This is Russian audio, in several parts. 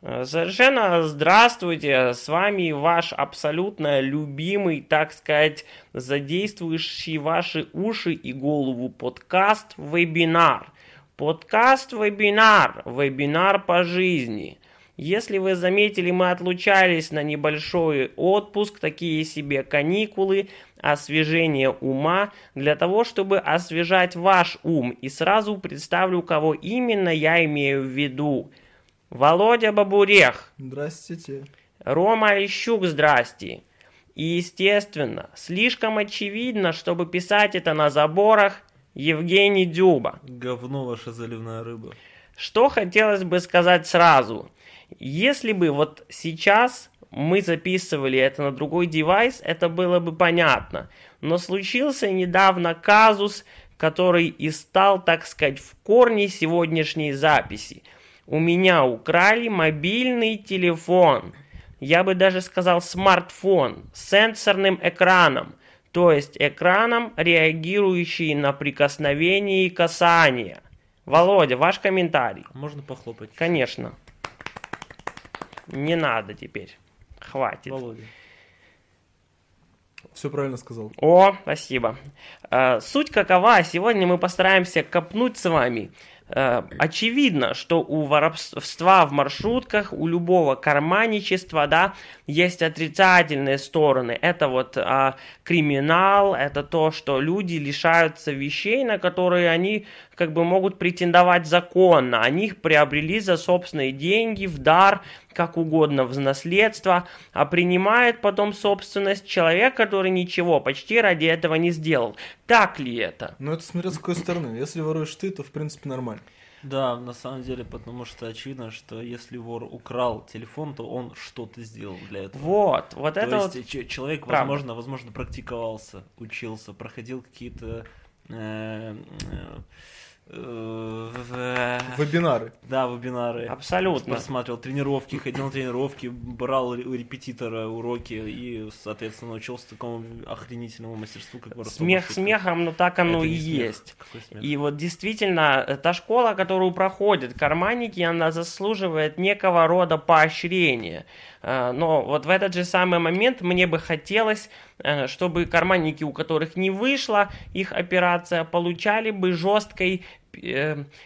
Э, Совершенно здравствуйте, с вами ваш абсолютно любимый, так сказать, задействующий ваши уши и голову подкаст-вебинар. Подкаст-вебинар, вебинар по жизни. Если вы заметили, мы отлучались на небольшой отпуск, такие себе каникулы, освежение ума, для того, чтобы освежать ваш ум. И сразу представлю, кого именно я имею в виду. Володя Бабурех, Здравствуйте. Рома Ищук, здрасте. И, естественно, слишком очевидно, чтобы писать это на заборах, Евгений Дюба. Говно ваша заливная рыба. Что хотелось бы сказать сразу. Если бы вот сейчас мы записывали это на другой девайс, это было бы понятно. Но случился недавно казус, который и стал, так сказать, в корне сегодняшней записи. У меня украли мобильный телефон. Я бы даже сказал смартфон с сенсорным экраном. То есть экраном, реагирующий на прикосновение и касание. Володя, ваш комментарий. Можно похлопать? Конечно. Не надо теперь. Хватит. Володя. Все правильно сказал. О, спасибо. Э, Суть какова? Сегодня мы постараемся копнуть с вами. Э, Очевидно, что у воровства в маршрутках, у любого карманничества, да, есть отрицательные стороны. Это вот а, криминал, это то, что люди лишаются вещей, на которые они как бы могут претендовать законно. Они их приобрели за собственные деньги, в дар, как угодно, в наследство, а принимает потом собственность человек, который ничего почти ради этого не сделал. Так ли это? Но это смотря с какой стороны. Если воруешь ты, то в принципе нормально. Да, на самом деле, потому что очевидно, что если вор украл телефон, то он что-то сделал для этого. Вот, вот То это есть вот... человек, правда. возможно, возможно, практиковался, учился, проходил какие-то э, э, э, Вебинары. да, вебинары. Абсолютно. Просматривал тренировки, ходил на тренировки, брал у репетитора уроки и, соответственно, научился такому охренительному мастерству, как воровство Смех смехом, но так оно и есть. Какой смех? И вот действительно, э, та школа, которую проходят карманники, она заслуживает некого рода поощрения. Э, Но вот в этот же самый момент мне бы хотелось, э, чтобы карманники, у которых не вышла их операция, получали бы жесткой, э,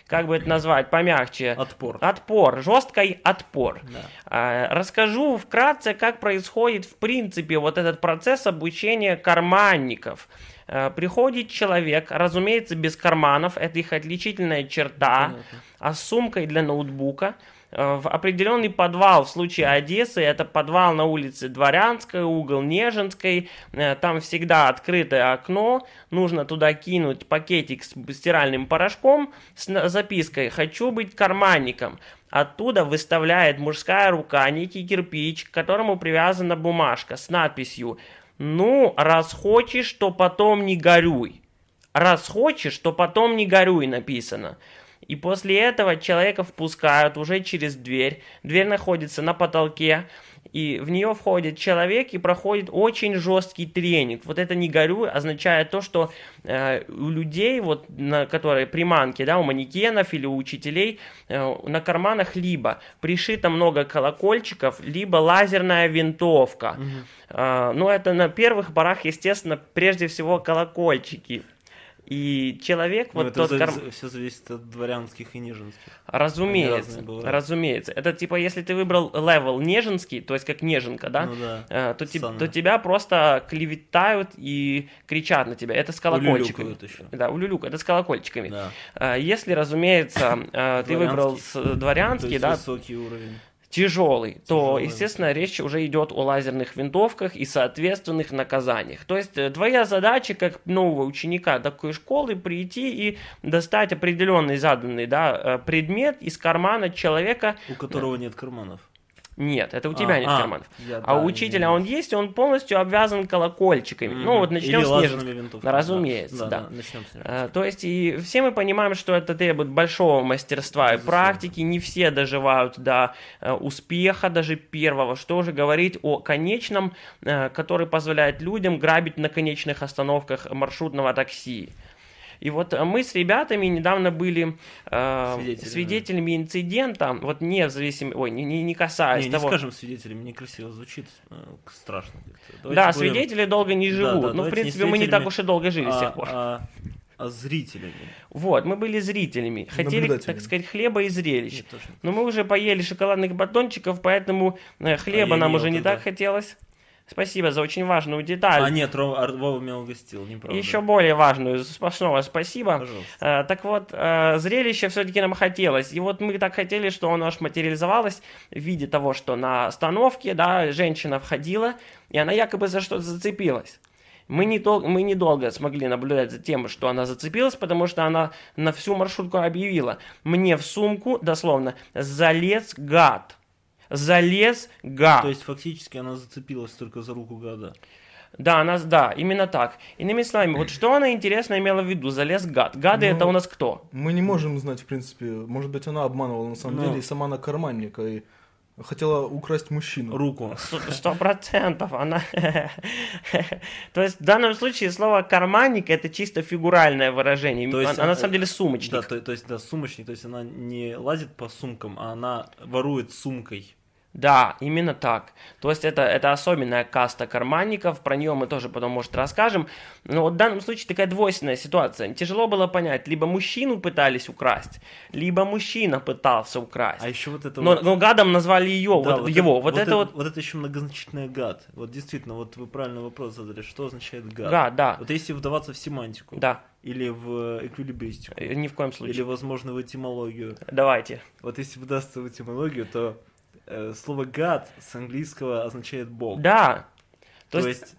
как бы это назвать, помягче, Отпор. Отпор, жесткой отпор. Да. А, Расскажу вкратце, как происходит в принципе вот этот процесс обучения карманников. А, Приходит человек, разумеется, без карманов, это их отличительная черта, Понятно. а с сумкой для ноутбука э, в определенный подвал. В случае Одессы это подвал на улице Дворянской, угол Нежинской. Э, Там всегда открытое окно. Нужно туда кинуть пакетик с стиральным порошком с запиской «Хочу быть карманником». Оттуда выставляет мужская рука некий кирпич, к которому привязана бумажка с надписью «Ну, раз хочешь, то потом не горюй». Раз хочешь, то потом не горюй написано. И после этого человека впускают уже через дверь. Дверь находится на потолке. И в нее входит человек и проходит очень жесткий тренинг. Вот это не горюй означает то, что э, у людей, вот, на которые приманки, да, у манекенов или у учителей, э, на карманах либо пришито много колокольчиков, либо лазерная винтовка. Э, но это на первых порах, естественно, прежде всего колокольчики. И человек, Ну, вот это тот за- за- все зависит от дворянских и неженских. Разумеется, разумеется. Это типа, если ты выбрал level неженский, то есть как неженка, да, Ну да. э, то, те- то тебя просто клеветают и кричат на тебя. Это с колокольчиками. Улюлюкают еще. Да, улюлюк, это с колокольчиками. Да. Э, Если, разумеется, э, ты выбрал дворянский, да, высокий уровень. Тяжелый, то, Тяжелый. естественно, речь уже идет о лазерных винтовках и соответственных наказаниях. То есть э, твоя задача как нового ученика такой школы прийти и достать определенный заданный да, э, предмет из кармана человека. У которого нет карманов. Нет, это у тебя А, нет а, карманов. я- А да, у учителя извиняюсь. он есть, и он полностью обвязан колокольчиками. Ну вот начнем Или с неженского. винтовками. Разумеется, да. начнем с. Э, То есть и все мы понимаем, что это требует большого мастерства и Безусловно. практики. Не все доживают до э, успеха, даже первого. Что уже говорить о конечном, э, который позволяет людям грабить на конечных остановках маршрутного такси. И вот э, мы с ребятами недавно были э, Свидетелями. свидетелями инцидента, вот не в зависимости, ой, не, не, не касаясь Не, не того, скажем свидетелями, некрасиво звучит, э, страшно. да, будем, свидетели долго не Да, живут. да, ну, в не принципе, мы не так уж и долго жили с а, тех пор. а- а зрителями. Вот, мы были зрителями. Хотели, так сказать, хлеба и зрелищ. Нет. Но мы уже поели шоколадных батончиков, поэтому э, хлеба А нам не уже не тогда. так хотелось. Спасибо за очень важную деталь. А нет, Ар- Вова меня угостил, неправда. Еще более важную, снова спасибо. Пожалуйста. Э, Так вот, э, зрелище все-таки нам хотелось. И вот мы так хотели, что оно аж материализовалось в виде того, что на остановке, да, женщина входила, и она якобы за что-то зацепилась. Мы, не дол- мы недолго смогли наблюдать за тем, что она зацепилась, потому что она на всю маршрутку объявила. Мне в сумку, дословно, залез гад. Залез гад. То есть фактически она зацепилась только за руку гада. Да, она, да, именно так. Иными словами, вот что она интересно имела в виду? Залез гад. Гады Ну, это у нас кто? Мы не можем знать, в принципе, может быть, она обманывала на самом Ну. деле, и сама она карманник, и хотела украсть мужчину. Руку. Сто- процентов. Она... То есть в данном случае слово карманник это чисто фигуральное выражение. То есть, она, на самом деле сумочник. Да, то, то есть, да, сумочник, то есть она не лазит по сумкам, а она ворует сумкой. Да, именно так. То есть это, это особенная каста карманников, про нее мы тоже потом, может, расскажем. Но вот в данном случае такая двойственная ситуация. Тяжело было понять, либо мужчину пытались украсть, либо мужчина пытался украсть. А еще вот это но, вот... но гадом назвали ее, Да, вот, его. Вот, это вот Вот это еще многозначительное гад. Вот действительно, вот вы правильный вопрос задали, что означает гад? гад, да. Вот если вдаваться в семантику, Да, или в эквилибристику, э, ни в коем или, случае. возможно, в этимологию. Давайте. Вот если вдастся в этимологию, то слово гад с английского означает бог. Да. То, То, есть, есть,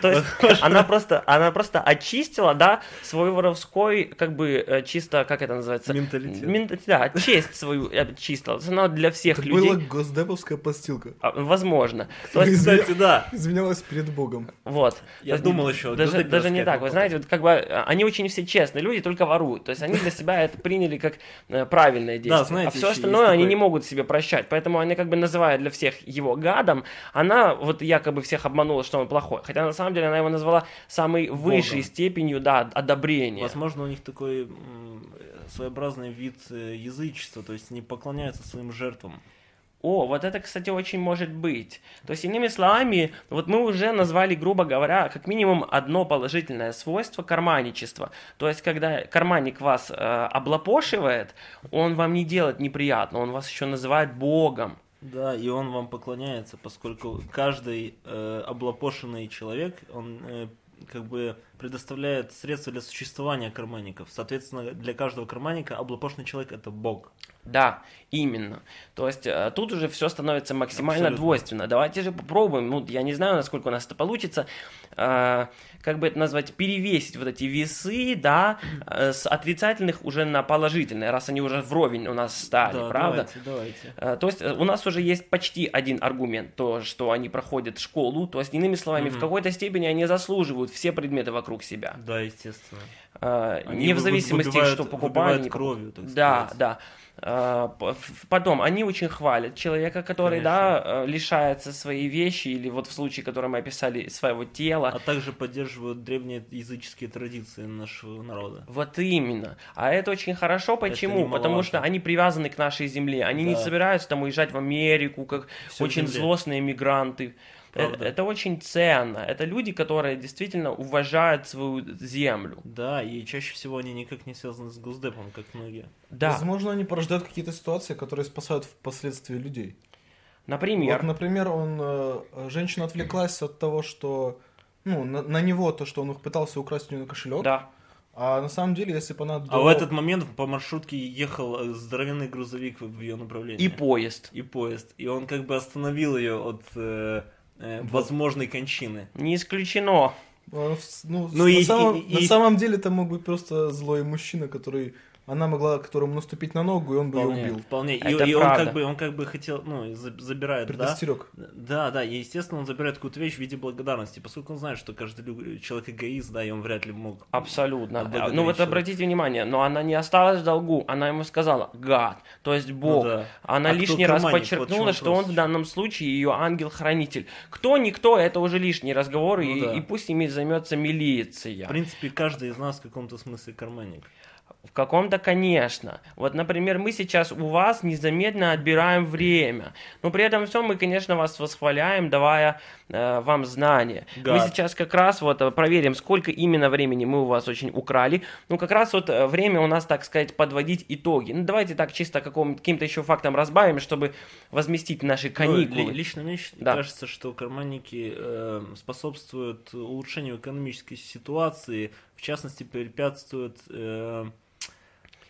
то есть она просто, она просто очистила, да, свой воровской, как бы, э, чисто, как это называется? менталитет. Мент- да, честь свою очистила. Есть Она для всех Это людей, была госдеповская постилка. а, возможно. То есть, Кстати, да. Извинялась перед Богом. вот. Я есть думал еще, Даже, даже не так. Вы знаете, вот как бы э, они очень все честные люди, только воруют. То есть они для себя это приняли как э, правильное действие. знаете, а все остальное они такой- не могут себе прощать. Поэтому они как бы называют для всех его гадом. Она вот якобы всех обманула, что он плохой. Хотя на самом деле она его назвала самой высшей Богом. степенью да, одобрения. Возможно, у них такой своеобразный вид э, язычества, то есть не поклоняются своим жертвам. О, вот это, кстати, очень может быть. То есть, иными словами, вот мы уже назвали, грубо говоря, как минимум одно положительное свойство карманничества. То есть, когда карманник вас э, облапошивает, он вам не делает неприятно, он вас еще называет богом. Да, и он вам поклоняется, поскольку каждый э, облапошенный человек, он э, как бы предоставляет средства для существования карманников. Соответственно, для каждого карманника облапошенный человек это бог. Да, именно. То есть э, тут уже все становится максимально Абсолютно. двойственно. Давайте же попробуем. Ну, я не знаю, насколько у нас это получится. э, как бы это назвать, перевесить вот эти весы, да, э, с отрицательных уже на положительные, раз они уже вровень у нас стали, да, правда? давайте, давайте. Э, То есть э, у нас уже есть почти один аргумент, то, что они проходят школу, то есть иными словами, в Мгм. какой-то степени они заслуживают все предметы вокруг себя. Да, естественно. Э, Они Не в зависимости, выбивают- что не покупали. кровью, так Да, сказать. да. Ф- Потом, они очень хвалят человека, который, да, э, лишается своей вещи, или вот в случае, который мы описали, своего тела. А также поддерживают древние языческие традиции нашего народа. Вот именно. А это очень хорошо. Почему? Потому что они привязаны к нашей земле. Они не Да. собираются там уезжать в Америку, как Всё в очень злостные мигранты. Э, Правда. Это очень ценно. Это люди, которые действительно уважают свою землю. Да, и чаще всего они никак не связаны с Госдепом, как многие. Да. Возможно, они порождают какие-то ситуации, которые спасают впоследствии людей. Например. Вот, например, он, э, женщина отвлеклась от того, что, ну, на, на него, то, что он пытался украсть у нее кошелек. Да. А на самом деле, если бы она... А в этот момент по маршрутке ехал э, здоровенный грузовик в ее направлении. И поезд. И поезд. И он как бы остановил ее от э, э, возможной кончины. Не исключено. А, Ну, Ну на, и- самом, и- и- на самом деле это мог быть просто злой мужчина, который она могла которому наступить на ногу, и он бы ее убил. вполне. И, Это и он правда. как бы он как бы хотел, ну, за- забирает, да? Предостерег. Да, да, и естественно он забирает какую-то вещь в виде благодарности, поскольку он знает, что каждый человек эгоист, да, и он вряд ли мог. Абсолютно. Отблагодарить Ну вот человека. обратите внимание, но она не осталась в долгу, она ему сказала «гад», то есть Бог. Ну да. Она А лишний раз карманник? Вот подчеркнула, в чем что он в данном случае ее ангел-хранитель. Кто, никто, это уже лишний разговор, Ну и, да. и пусть ими займется милиция. В принципе, каждый из нас в каком-то смысле карманник. В каком-то, конечно. Вот, например, мы сейчас у вас незаметно отбираем время. Но при этом всем мы, конечно, вас восхваляем, давая э, вам знания. Мы Гад. сейчас как раз вот э, проверим, сколько именно времени мы у вас очень украли. Ну, как раз вот э, время у нас, так сказать, подводить итоги. Ну, давайте так чисто каким-то еще фактом разбавим, чтобы возместить наши Ну, каникулы. ли- лично мне Да. кажется, что карманники э, способствуют улучшению экономической ситуации, в частности, препятствуют э,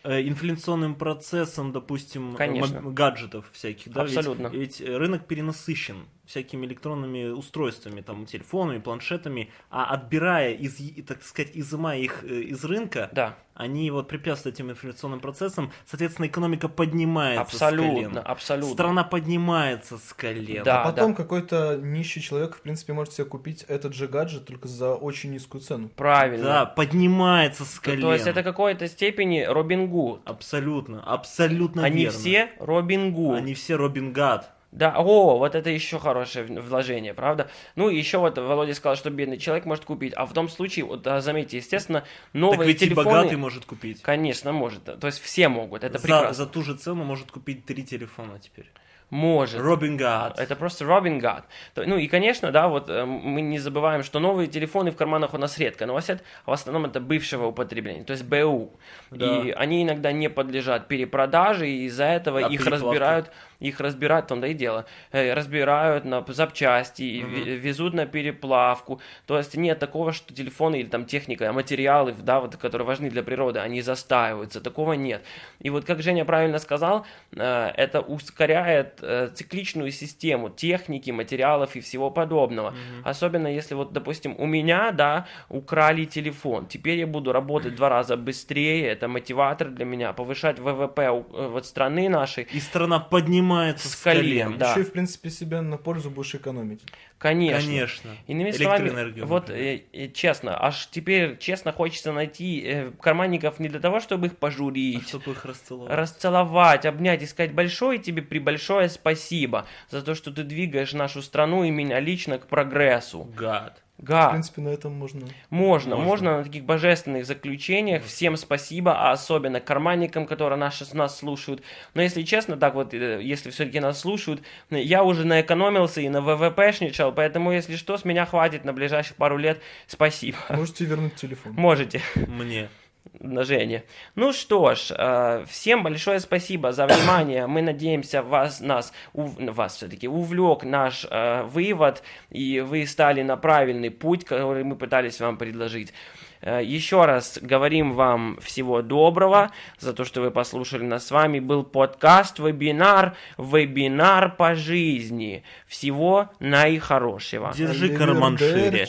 инфляционным процессам, допустим, Конечно. моб- гаджетов всяких. Да? Ведь- Абсолютно. Ведь, рынок перенасыщен всякими электронными устройствами, там, телефонами, планшетами, а отбирая, из, так сказать, изымая их э, из рынка, Да, они вот препятствуют этим инфляционным процессам, соответственно, экономика поднимается с абсолютно, колен. абсолютно. Страна поднимается с колен. Да. А потом какой-то нищий человек, в принципе, может себе купить этот же гаджет только за очень низкую цену. Правильно. Да, поднимается с То- колен. То есть это какой-то степени Робин Гуд. Абсолютно, абсолютно Они верно. все Робин Гуд. Они все Робин Гад. Да, о, вот это еще хорошее вложение, правда? Ну, и еще вот Володя сказал, что бедный человек может купить, а в том случае, вот а, заметьте, естественно, так новые ведь и телефоны... богатый может купить. Конечно, может. То есть все могут, это за, прекрасно. за ту же цену может купить три телефона теперь. Может. Робин Гад. Это просто Робин Гад. Ну и, конечно, да, вот э, мы не забываем, что новые телефоны в карманах у нас редко носят, а в основном это бывшего употребления, то есть БУ. Да. И они иногда не подлежат перепродаже, и из-за этого А их разбирают, их разбирают, в том-то и дело, э, разбирают на запчасти, ве- везут на переплавку. То есть нет такого, что телефоны или там техника, а материалы, да, вот, которые важны для природы, они застаиваются. Такого нет. И вот как Женя правильно сказал, э, это ускоряет э, цикличную систему техники, материалов и всего подобного. Мгм. Особенно если вот, допустим, у меня, да, украли телефон. Теперь я буду работать два раза быстрее. Это мотиватор для меня. Повышать ВВП у- э, вот страны нашей. И страна поднимается С с колен. да. Еще и, в принципе, себе на пользу будешь экономить. Конечно. Конечно. Иными словами, Электроэнергию, вот э, э, честно, аж теперь честно хочется найти э, карманников не для того, чтобы их А пожурить, чтобы их расцеловать. расцеловать, обнять и сказать большое тебе прибольшое спасибо за то, что ты двигаешь нашу страну и меня лично к прогрессу. Гад. В Га, принципе, на этом можно... можно, можно. можно на таких божественных заключениях. Всем спасибо, а особенно карманникам, которые нас, нас слушают. Но если честно, так вот, э, если все-таки нас слушают, э, я уже наэкономился и на ВВПшничал, поэтому, если что, с меня хватит на ближайших пару лет. Спасибо. Можете вернуть телефон. Можете Мне. Умножение. Ну что ж, э, всем большое спасибо за внимание. Мы надеемся, вас, нас, ув- вас все-таки увлек наш э, вывод, и вы стали на правильный путь, который мы пытались вам предложить. Э, Еще раз говорим вам всего доброго за то, что вы послушали нас. С вами был подкаст, вебинар, вебинар по жизни. Всего наихорошего. Держи карман шире.